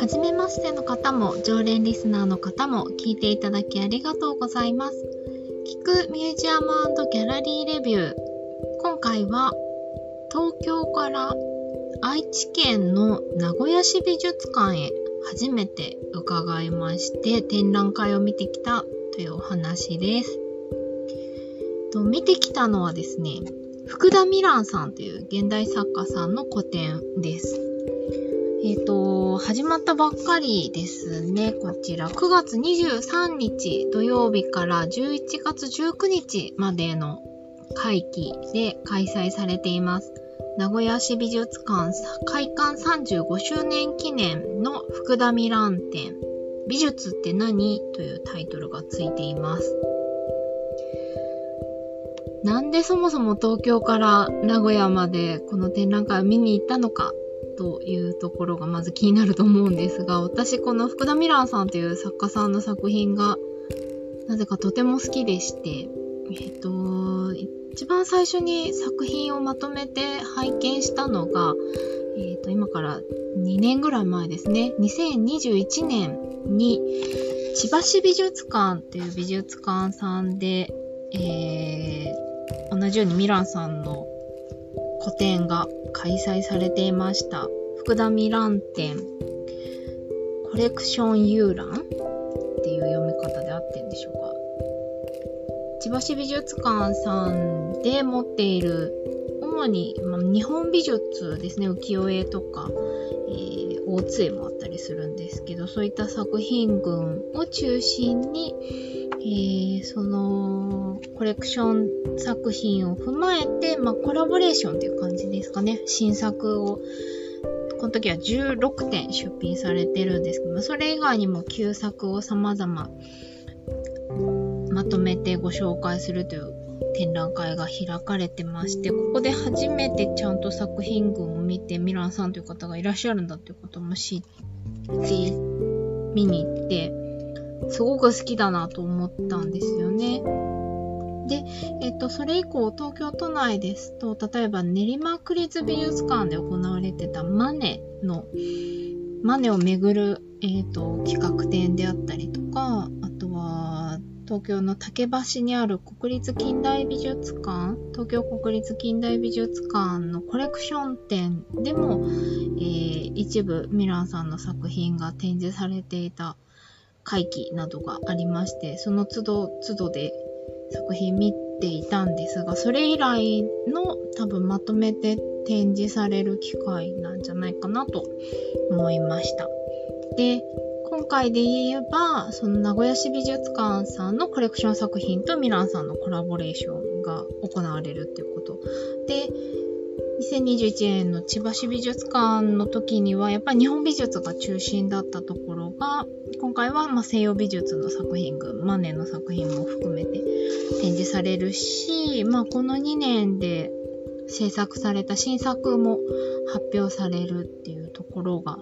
初めましての方も常連リスナーの方も聞いていただきありがとうございます。聞くミュージアムギャラリーレビュー。今回は東京から愛知県の名古屋市美術館へ初めて伺いまして展覧会を見てきたというお話です。と見てきたのはですね、福田ミランさんという現代作家さんの個展です。えっ、ー、と、始まったばっかりですね。こちら、9月23日土曜日から11月19日までの会期で開催されています。名古屋市美術館開館35周年記念の福田ミラン展美術って何？というタイトルがついています。なんでそもそも東京から名古屋までこの展覧会を見に行ったのかというところがまず気になると思うんですが、私この福田ミラーさんという作家さんの作品がなぜかとても好きでして、えっと、一番最初に作品をまとめて拝見したのが、えっと、今から2年ぐらい前ですね。2021年に千葉市美術館っていう美術館さんで、えー、同じようにミランさんの個展が開催されていました。福田ミラン展コレクション遊覧？っていう読み方で合ってんでしょうか。千葉市美術館さんで持っている主に、日本美術ですね、浮世絵とか、えー、大津絵もあったりするんですけど、そういった作品群を中心に、えー、そのコレクション作品を踏まえて、まあ、コラボレーションっていう感じですかね。新作を、この時は16点出品されてるんですけど、それ以外にも旧作を様々まとめてご紹介するという展覧会が開かれてまして、ここで初めてちゃんと作品群を見て、ミランさんという方がいらっしゃるんだっていうことも知って、見に行って、すごく好きだなと思ったんですよね。で、えっと、それ以降、東京都内ですと、例えば練馬区立美術館で行われてたマネの、マネをめぐる、えっと、企画展であったりとか、あとは、東京の竹橋にある国立近代美術館、東京国立近代美術館のコレクション展でも、えー、一部ミランさんの作品が展示されていた会期などがありまして、その都度都度で作品見ていたんですが、それ以来の多分まとめて展示される機会なんじゃないかなと思いました。で、今回で言えば、その名古屋市美術館さんのコレクション作品とミランさんのコラボレーションが行われるっていうこと。で、2021年の千葉市美術館の時には、やっぱり日本美術が中心だったところが、今回はま西洋美術の作品群、マネの作品も含めて展示されるし、まあ、この2年で制作された新作も発表されるっていうところが、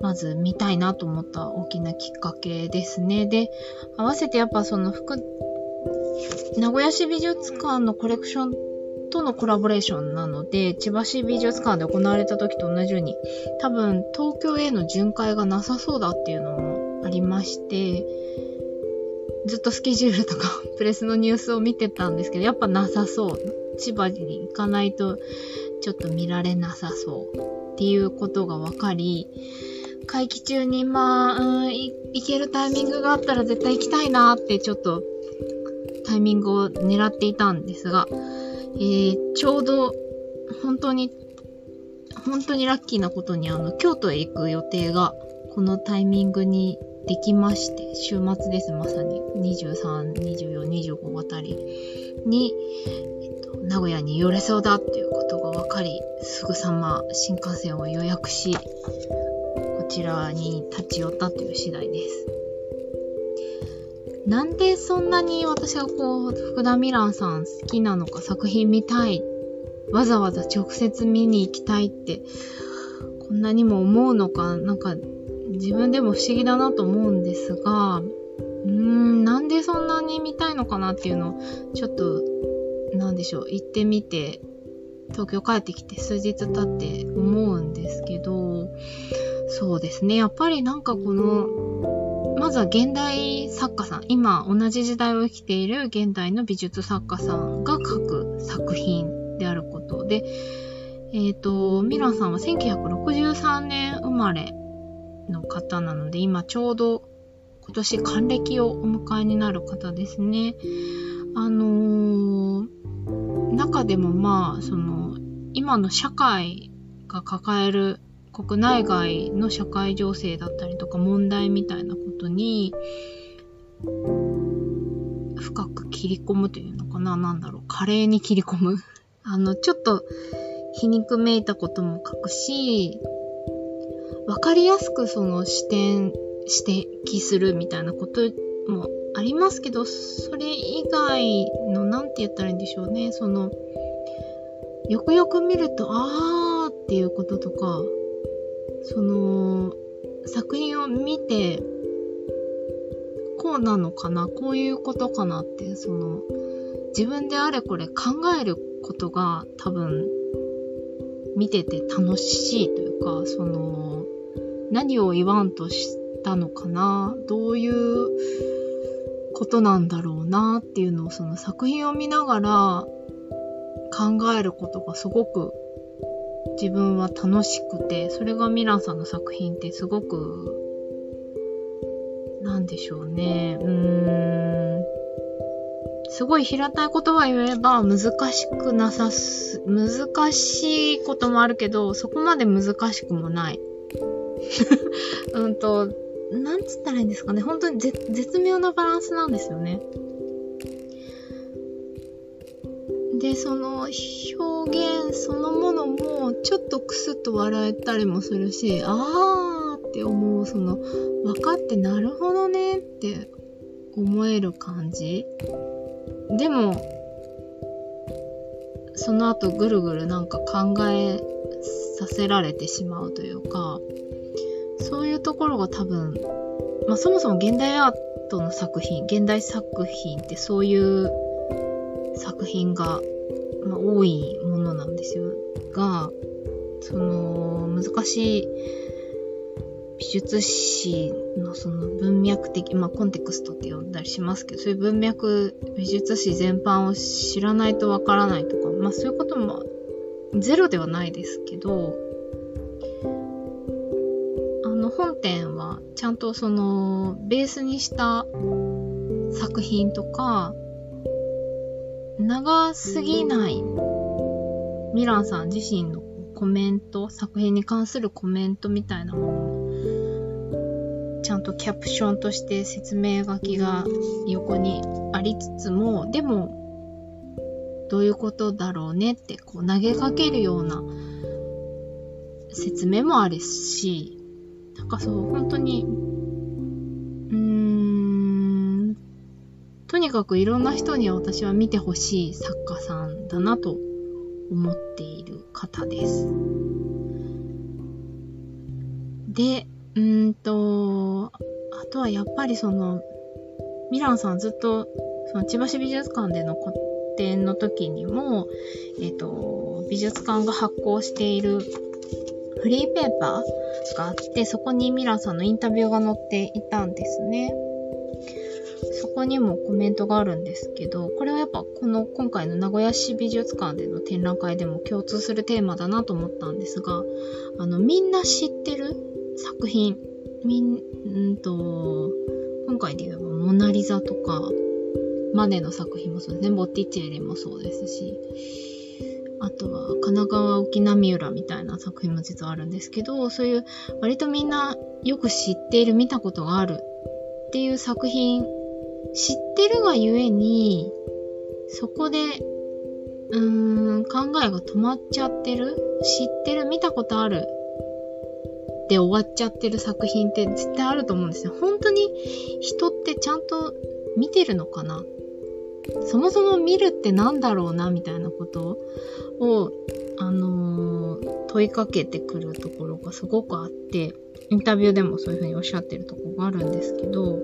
まず見たいなと思った大きなきっかけですね。で、合わせてやっぱその服、名古屋市美術館のコレクションとのコラボレーションなので、千葉市美術館で行われた時と同じように、多分東京への巡回がなさそうだっていうのもありまして、ずっとスケジュールとか プレスのニュースを見てたんですけど、やっぱなさそう。千葉に行かないとちょっと見られなさそうっていうことが分かり、会期中にまあ、うん、行けるタイミングがあったら絶対行きたいなってちょっとタイミングを狙っていたんですが、えー、ちょうど、本当に、本当にラッキーなことに、あの、京都へ行く予定が、このタイミングにできまして、週末です、まさに。23、24、25あたりに、えっと、名古屋に寄れそうだっていうことが分かり、すぐさま新幹線を予約し、ちらに立ち寄ったという次第です。なんでそんなに私がこう、福田ミランさん好きなのか作品見たい、わざわざ直接見に行きたいって、こんなにも思うのか、なんか自分でも不思議だなと思うんですが、うーん、なんでそんなに見たいのかなっていうのを、ちょっと、なんでしょう、行ってみて、東京帰ってきて数日経って思うんですけど、そうですね。やっぱりなんかこの、まずは現代作家さん、今同じ時代を生きている現代の美術作家さんが書く作品であることで、えっ、ー、と、ミランさんは1963年生まれの方なので、今ちょうど今年還暦をお迎えになる方ですね。あのー、中でもまあ、その、今の社会が抱える国内外の社会情勢だったりとか問題みたいなことに深く切り込むというのかななんだろう華麗に切り込む。あのちょっと皮肉めいたことも書くしわかりやすくその視点指摘するみたいなこともありますけどそれ以外の何て言ったらいいんでしょうね。そのよくよく見るとあーっていうこととかその作品を見てこうなのかなこういうことかなってその自分であれこれ考えることが多分見てて楽しいというかその何を言わんとしたのかなどういうことなんだろうなっていうのをその作品を見ながら考えることがすごく自分は楽しくて、それがミランさんの作品ってすごく、なんでしょうね。うーん。すごい平たい言葉言えば難しくなさす、難しいこともあるけど、そこまで難しくもない。うんと、なんつったらいいんですかね。本当に絶妙なバランスなんですよね。で、その表現そのものもちょっとクスッと笑えたりもするし、あーって思う、その、分かってなるほどねって思える感じ。でも、その後ぐるぐるなんか考えさせられてしまうというか、そういうところが多分、まあそもそも現代アートの作品、現代作品ってそういう作品が、まあ、多いものなんですよがその難しい美術史のその文脈的、まあ、コンテクストって呼んだりしますけどそういう文脈美術史全般を知らないとわからないとか、まあ、そういうこともゼロではないですけどあの本展はちゃんとそのベースにした作品とか長すぎない。ミランさん自身のコメント、作品に関するコメントみたいなものも、ちゃんとキャプションとして説明書きが横にありつつも、でも、どういうことだろうねってこう投げかけるような説明もあるし、なんかそう、本当ににかくいろんな人に私は見てほしい作家さんだなと思っている方です。で、うんと、あとはやっぱりその、ミランさんずっと、その千葉市美術館での個展の時にも、えっ、ー、と、美術館が発行しているフリーペーパーがあって、そこにミランさんのインタビューが載っていたんですね。そこにもコメントがあるんですけど、これはやっぱこの今回の名古屋市美術館での展覧会でも共通するテーマだなと思ったんですが、あの、みんな知ってる作品、みん、んと、今回で言えばモナリザとか、マネの作品もそうですね、ボッティチェリもそうですし、あとは神奈川沖波浦みたいな作品も実はあるんですけど、そういう割とみんなよく知っている、見たことがあるっていう作品知ってるがゆえに、そこで、うーん、考えが止まっちゃってる知ってる見たことあるで終わっちゃってる作品って絶対あると思うんですよ。本当に人ってちゃんと見てるのかな？そもそも見るってなんだろうな？みたいなことを、あのー、問いかけてくるところがすごくあって、インタビューでもそういうふうにおっしゃってるところがあるんですけど、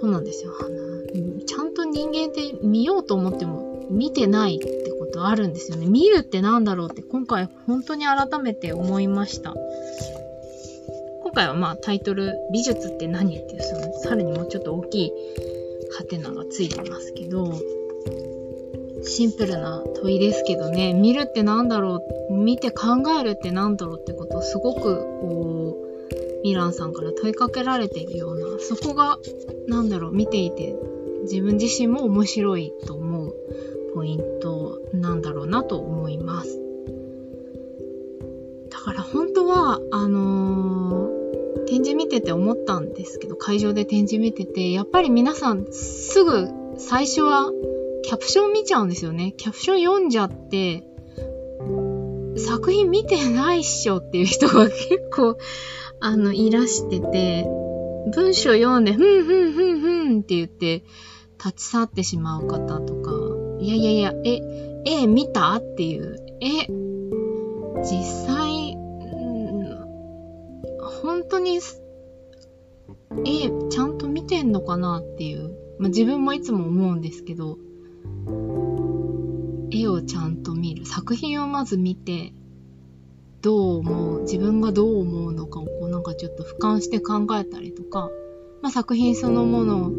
そうなんですよ。あの、ちゃんと人間って見ようと思っても見てないってことあるんですよね。見るってなんだろうって今回本当に改めて思いました。今回はまあタイトル、美術って何っていう、その、さらにもうちょっと大きいハテナがついてますけど、シンプルな問いですけどね、見るってなんだろう、見て考えるってなんだろうってことをすごく、こう、ミランさんから問いかけられているような、そこが、なんだろう、見ていて、自分自身も面白いと思うポイントなんだろうなと思います。だから本当は、あのー、展示見てて思ったんですけど、会場で展示見てて、やっぱり皆さんすぐ最初はキャプション見ちゃうんですよね。キャプション読んじゃって、作品見てないっしょっていう人が結構、あの、いらしてて、文章読んで、ふんふんふんふんって言って、立ち去ってしまう方とか、いやいやいや、え、絵見たっていう、え、実際、本当に、絵ちゃんと見てんのかなっていう、まあ、自分もいつも思うんですけど、絵をちゃんと見る。作品をまず見てどう思う？自分がどう思うのかをかちょっと俯瞰して考えたりとか、まあ、作品そのものを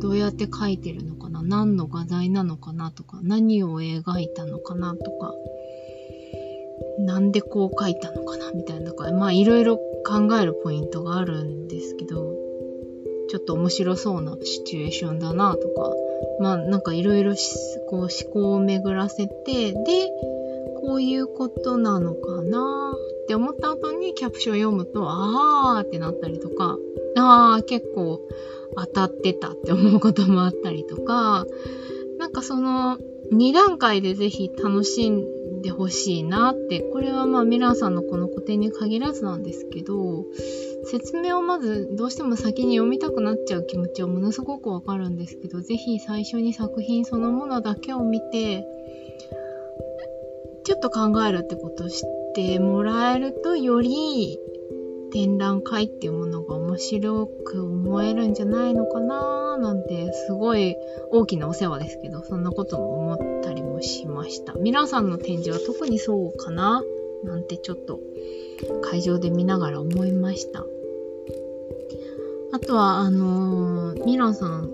どうやって描いてるのかな何の画材なのかなとか何を描いたのかなとかなんでこう描いたのかなみたいなまあいろいろ考えるポイントがあるんですけどちょっと面白そうなシチュエーションだなとかまあなんかいろいろこう思考を巡らせて、で、こういうことなのかなって思った後にキャプション読むと、あーってなったりとか、あー結構当たってたって思うこともあったりとか、なんかその2段階でぜひ楽しんでほしいなって、これはまあミラーさんのこの個展に限らずなんですけど、説明をまずどうしても先に読みたくなっちゃう気持ちはものすごくわかるんですけど、ぜひ最初に作品そのものだけを見て、ちょっと考えるってことを知ってもらえるとより展覧会っていうものが面白く思えるんじゃないのかななんてすごい大きなお世話ですけどそんなことも思ったりもしました。皆さんの展示は特にそうかな？なんてちょっと会場で見ながら思いました。あとは、あのー、ミランさん、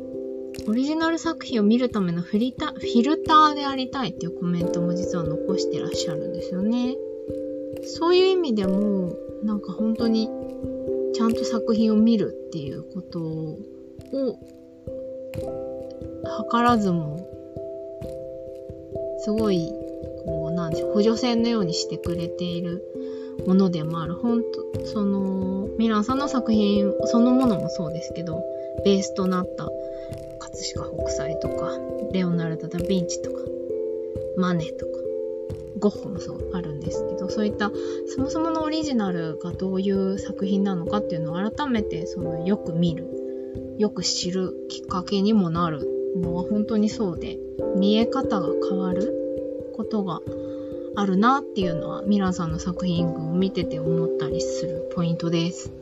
オリジナル作品を見るためのフリタフィルターでありたいっていうコメントも実は残してらっしゃるんですよね。そういう意味でも、なんか本当にちゃんと作品を見るっていうことを図らずも、すごい、こう、なんでしょう、補助線のようにしてくれているものでもある。本当その、ミランさんの作品そのものもそうですけど、ベースとなった葛飾北斎とか、レオナルド・ダ・ヴィンチとか、マネとか、ゴッホもそうあるんですけど、そういったそもそものオリジナルがどういう作品なのかっていうのを改めてそのよく見る、よく知るきっかけにもなるのは本当にそうで、見え方が変わることがあるなっていうのはミランさんの作品群を見てて思ったりするポイントです。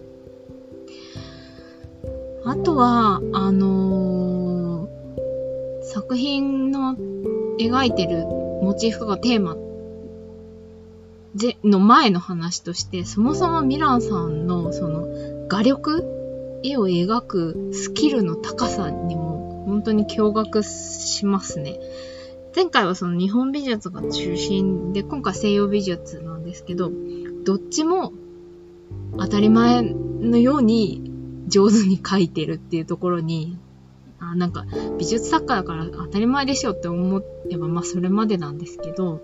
あとは、あのー、作品の描いてるモチーフがテーマの前の話として、そもそもミランさんのその画力絵を描くスキルの高さにも本当に驚愕しますね。前回はその日本美術が中心で、今回西洋美術なんですけど、どっちも当たり前のように上手に描いてるっていうところに、あなんか美術作家だから当たり前でしょって思えば、まあそれまでなんですけど、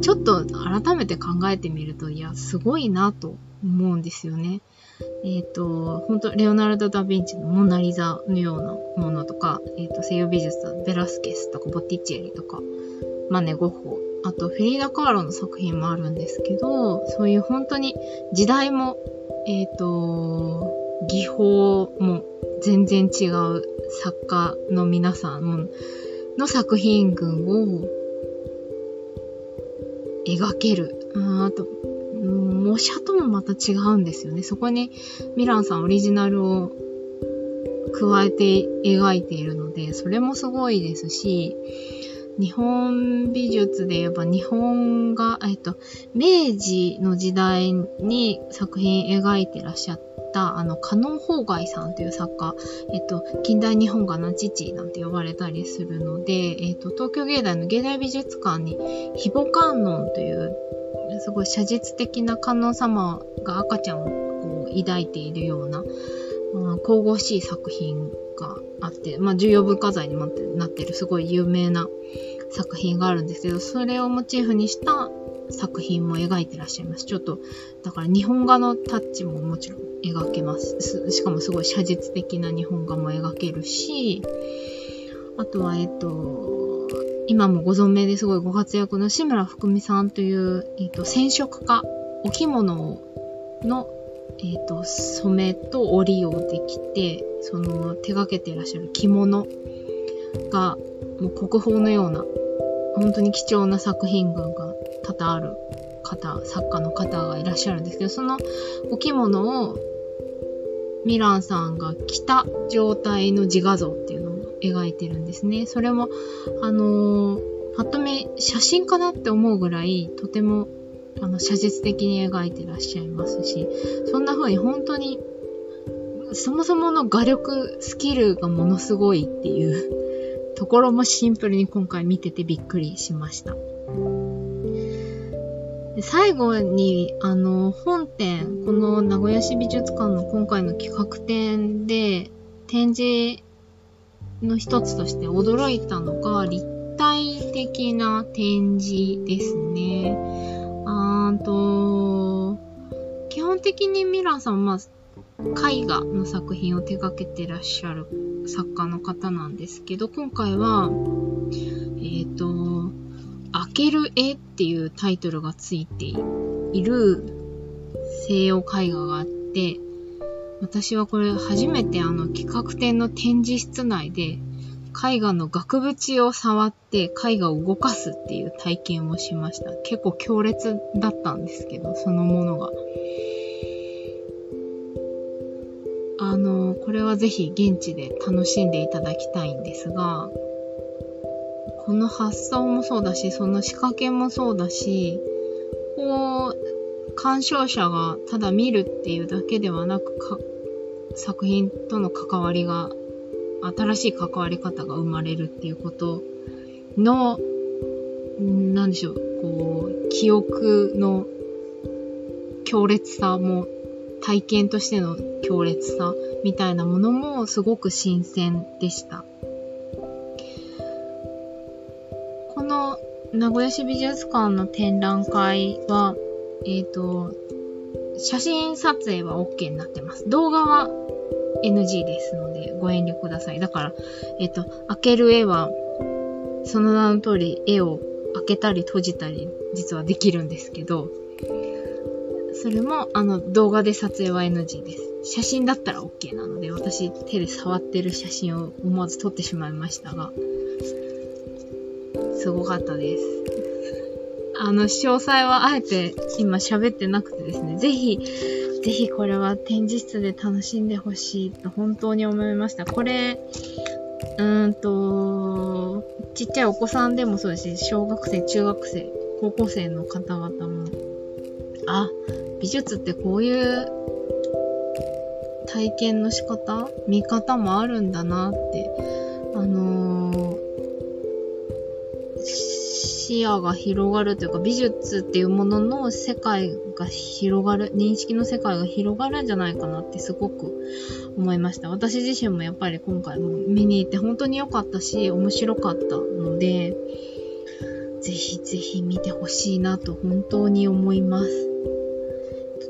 ちょっと改めて考えてみると、いや、すごいなと思うんですよね。えっ、ー、と、本当レオナルド・ダ・ヴィンチのモナリザのようなものとか、えっ、ー、と、西洋美術だベラスケスとかボティチェリとか、マネ・ゴッホ、あとフェリーダ・カーロの作品もあるんですけど、そういう本当に時代も、えっ、ー、と、技法も全然違う作家の皆さんの作品群を描ける。あと、模写ともまた違うんですよね。そこにミランさんオリジナルを加えて描いているので、それもすごいですし、日本美術で言えば日本が、えっと、明治の時代に作品描いてらっしゃった、あの、カノンガ外さんという作家、えっと、近代日本画の父なんて呼ばれたりするので、えっと、東京芸大の芸大美術館に、ヒボ観音という、すごい写実的な観音様が赤ちゃんをこう抱いているような、まあ、神々しい作品があって、まあ、重要文化財にもなってるすごい有名な作品があるんですけど、それをモチーフにした作品も描いてらっしゃいます。ちょっと、だから日本画のタッチももちろん描けます。しかもすごい写実的な日本画も描けるし、あとは、えっと、今もご存命ですごいご活躍の志村福美さんという、えっと、染色家、お着物のえっ、と、染めと織りをできて、その手掛けていらっしゃる着物が、もう国宝のような、本当に貴重な作品群が多々ある方、作家の方がいらっしゃるんですけど、そのお着物をミランさんが着た状態の自画像っていうのを描いてるんですね。それも、あのー、っと見写真かなって思うぐらい、とてもあの、写実的に描いてらっしゃいますし、そんな風に本当に、そもそもの画力、スキルがものすごいっていうところもシンプルに今回見ててびっくりしました。最後に、あの、本展、この名古屋市美術館の今回の企画展で展示の一つとして驚いたのが立体的な展示ですね。あーと、基本的にミラーさんは、絵画の作品を手掛けてらっしゃる作家の方なんですけど、今回は、えっ、ー、と、開ける絵っていうタイトルがついている西洋絵画があって、私はこれ初めてあの企画展の展示室内で絵画の額縁を触って絵画を動かすっていう体験をしました。結構強烈だったんですけど、そのものが。あの、これはぜひ現地で楽しんでいただきたいんですが、この発想もそうだし、その仕掛けもそうだし、こう、鑑賞者がただ見るっていうだけではなく、か作品との関わりが新しい関わり方が生まれるっていうことの、なんでしょう、こう、記憶の強烈さも、体験としての強烈さみたいなものもすごく新鮮でした。この名古屋市美術館の展覧会は、えっ、ー、と、写真撮影は OK になってます。動画は NG ですので、ご遠慮ください。だから、えっと、開ける絵は、その名の通り絵を開けたり閉じたり、実はできるんですけど、それも、あの、動画で撮影は NG です。写真だったら OK なので、私手で触ってる写真を思わず撮ってしまいましたが、すごかったです。あの、詳細はあえて今喋ってなくてですね、ぜひ、ぜひこれは展示室で楽しんでほしいと本当に思いました。これ、うーんと、ちっちゃいお子さんでもそうですし、小学生、中学生、高校生の方々も、あ、美術ってこういう体験の仕方見方もあるんだなって、あのー視野が広がるというか、美術っていうものの世界が広がる、認識の世界が広がるんじゃないかなってすごく思いました。私自身もやっぱり今回も見に行って本当に良かったし、面白かったので、ぜひぜひ見てほしいなと本当に思います。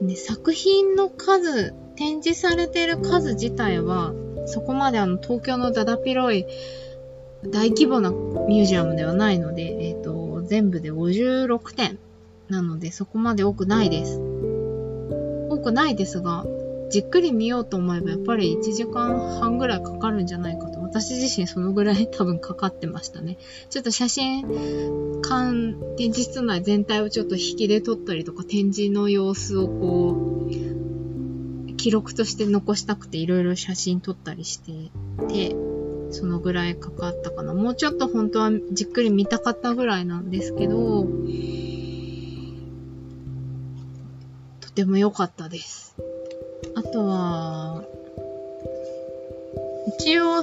ね、作品の数、展示されている数自体は、そこまであの東京のだだ広い大規模なミュージアムではないので、えっ、ー、と、全部で56点なのでそこまで多くないです。多くないですが、じっくり見ようと思えばやっぱり1時間半ぐらいかかるんじゃないかと。私自身そのぐらい 多分かかってましたね。ちょっと写真館、展示室内全体をちょっと引きで撮ったりとか展示の様子をこう、記録として残したくていろいろ写真撮ったりしてて、そのぐらいかかったかな。もうちょっと本当はじっくり見たかったぐらいなんですけど、とても良かったです。あとは、一応、2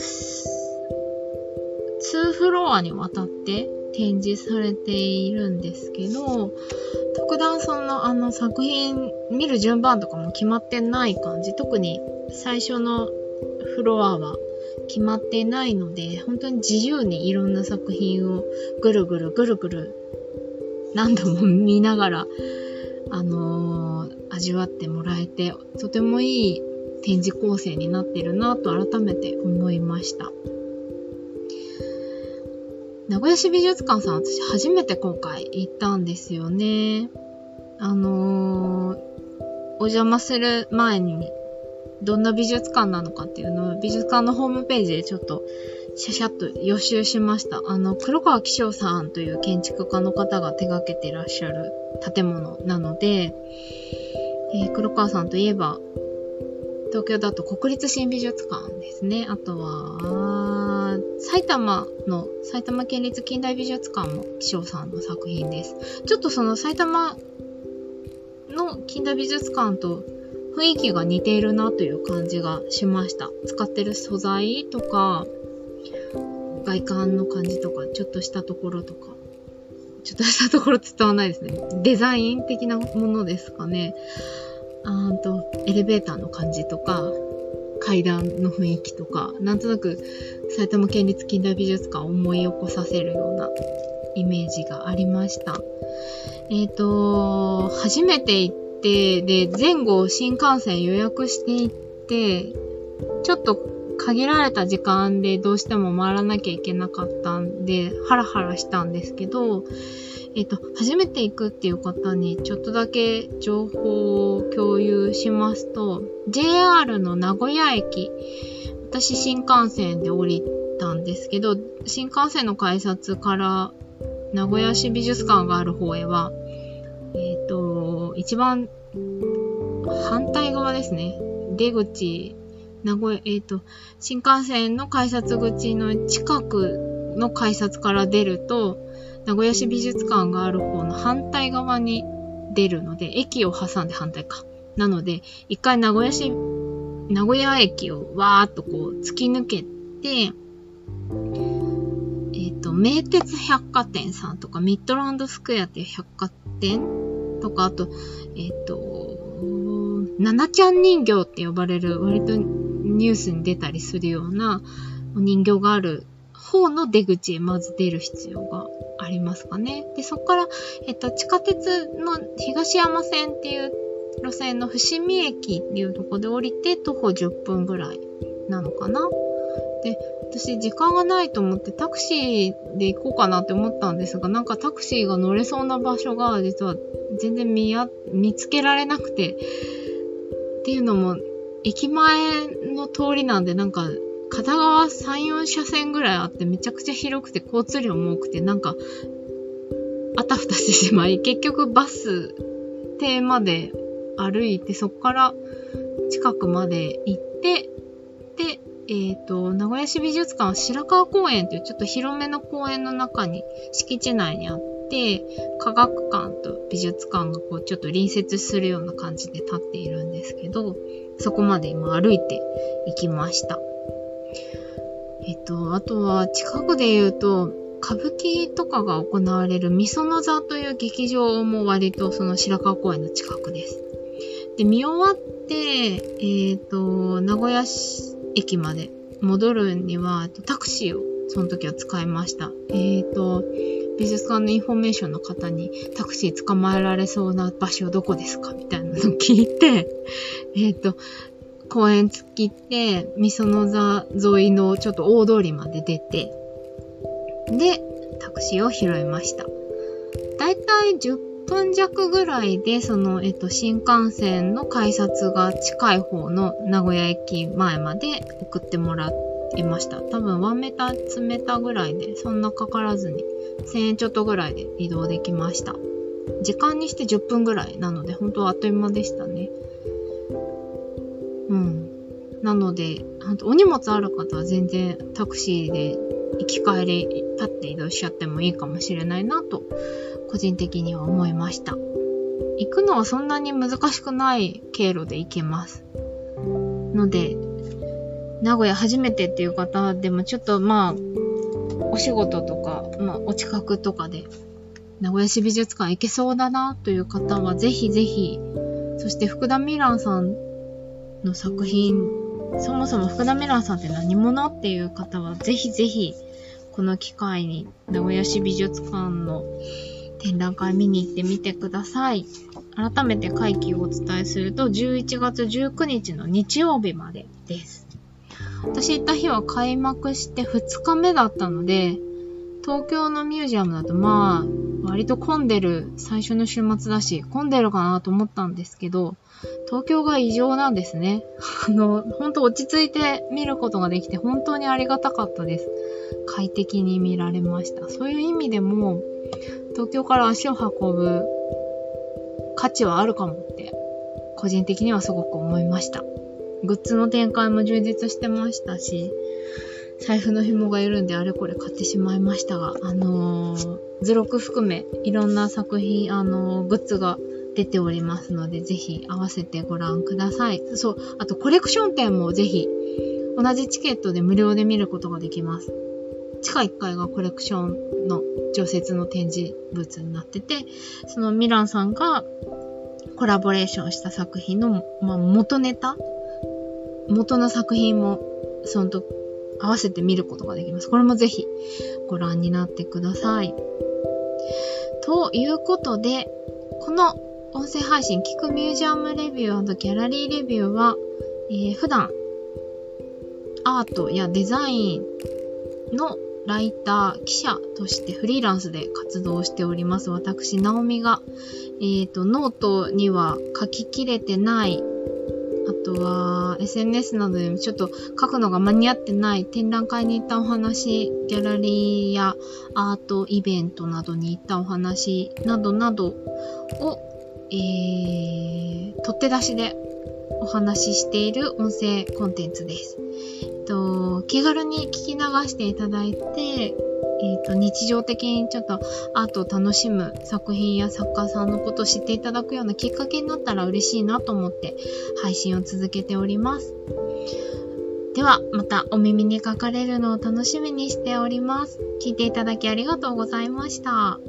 フロアにわたって展示されているんですけど、特段そのあの作品見る順番とかも決まってない感じ。特に最初のフロアは決まってないので、本当に自由にいろんな作品をぐるぐるぐるぐる何度も見ながら、あのー、味わってもらえて、とてもいい展示構成になってるなと改めて思いました。名古屋市美術館さん私初めて今回行ったんですよね。あのー、お邪魔する前にどんな美術館なのかっていうのを美術館のホームページでちょっとシャシャッと予習しました。あの、黒川紀章さんという建築家の方が手掛けてらっしゃる建物なので、えー、黒川さんといえば、東京だと国立新美術館ですね。あとは、埼玉の埼玉県立近代美術館も紀章さんの作品です。ちょっとその埼玉の近代美術館と雰囲気が似ているなという感じがしました。使ってる素材とか、外観の感じとか、ちょっとしたところとか。ちょっとしたところ伝わらないですね。デザイン的なものですかね。あーと、エレベーターの感じとか、階段の雰囲気とか、なんとなく埼玉県立近代美術館を思い起こさせるようなイメージがありました。えっ、ー、と、初めて行って、で、前後新幹線予約していって、ちょっと限られた時間でどうしても回らなきゃいけなかったんで、ハラハラしたんですけど、えっ、と、初めて行くっていう方にちょっとだけ情報を共有しますと、JR の名古屋駅、私新幹線で降りたんですけど、新幹線の改札から名古屋市美術館がある方へは、えっ、と、一番反対側ですね。出口、名古屋、えっ、と、新幹線の改札口の近くの改札から出ると、名古屋市美術館がある方の反対側に出るので、駅を挟んで反対か。なので、一回名古屋市、名古屋駅をわーっとこう突き抜けて、えっ、ー、と、名鉄百貨店さんとか、ミッドランドスクエアっていう百貨店とか、あと、えっ、ー、と、ナナちゃん人形って呼ばれる割とニュースに出たりするようなお人形がある方の出口へまず出る必要がありますかね。で、そこから、えっと、地下鉄の東山線っていう路線の伏見駅っていうとこで降りて徒歩10分ぐらいなのかな。で、私時間がないと思ってタクシーで行こうかなって思ったんですが、なんかタクシーが乗れそうな場所が実は全然見や見つけられなくて、っていうのも駅前の通りなんでなんか片側3、4車線ぐらいあってめちゃくちゃ広くて交通量も多くてなんかあたふたしてしまい、結局バス停まで歩いてそこから近くまで行って、で、えっ、ー、と、名古屋市美術館は白川公園というちょっと広めの公園の中に敷地内にあって、科学館と美術館がこうちょっと隣接するような感じで立っているんですけど、そこまで今歩いて行きました。えっと、あとは近くで言うと、歌舞伎とかが行われるみその座という劇場も割とその白川公園の近くです。で、見終わって、えっ、ー、と、名古屋市駅まで戻るには、タクシーをその時は使いました。えっ、ー、と、美術館のインフォメーションの方にタクシー捕まえられそうな場所どこですか？みたいなのを聞いて、えっ、ー、と、公園突っ切って、御園座沿いのちょっと大通りまで出て、で、タクシーを拾いました。だいたい10分弱ぐらいで、その、えっと、新幹線の改札が近い方の名古屋駅前まで送ってもらいました。多分1メーター詰めたぐらいで、そんなかからずに、1000円ちょっとぐらいで移動できました。時間にして10分ぐらいなので、本当あっという間でしたね。うん。なので、お荷物ある方は全然タクシーで行き帰り立って移動しちゃってもいいかもしれないなと、個人的には思いました。行くのはそんなに難しくない経路で行けます。ので、名古屋初めてっていう方でもちょっとまあ、お仕事とか、まあ、お近くとかで、名古屋市美術館行けそうだなという方は、ぜひぜひ、そして福田ミランさんの作品、そもそも福田ミランさんって何者っていう方は、ぜひぜひ、この機会に名古屋市美術館の展覧会見に行ってみてください。改めて会期をお伝えすると、11月19日の日曜日までです。私行った日は開幕して2日目だったので、東京のミュージアムだとまあ、割と混んでる最初の週末だし、混んでるかなと思ったんですけど、東京が異常なんですね。あの、ほんと落ち着いて見ることができて本当にありがたかったです。快適に見られました。そういう意味でも、東京から足を運ぶ価値はあるかもって、個人的にはすごく思いました。グッズの展開も充実してましたし、財布の紐が緩んであれこれ買ってしまいましたが、あのー、図録含めいろんな作品、あのー、グッズが出ておりますので、ぜひ合わせてご覧ください。そう、あとコレクション展もぜひ、同じチケットで無料で見ることができます。地下1階がコレクションの常設の展示物になってて、そのミランさんがコラボレーションした作品の、まあ、元ネタ元の作品も、そのと、合わせて見ることができます。これもぜひご覧になってください。ということで、この音声配信、聞くミュージアムレビューギャラリーレビューは、えー、普段、アートやデザインのライター、記者としてフリーランスで活動しております。私、ナオミが、えっ、ー、と、ノートには書ききれてないあとは、SNS などでもちょっと書くのが間に合ってない展覧会に行ったお話、ギャラリーやアートイベントなどに行ったお話などなどを、えー、取って出しでお話ししている音声コンテンツです。えっと、気軽に聞き流していただいて、えっ、と、日常的にちょっとアートを楽しむ作品や作家さんのことを知っていただくようなきっかけになったら嬉しいなと思って配信を続けております。では、またお耳にかかれるのを楽しみにしております。聞いていただきありがとうございました。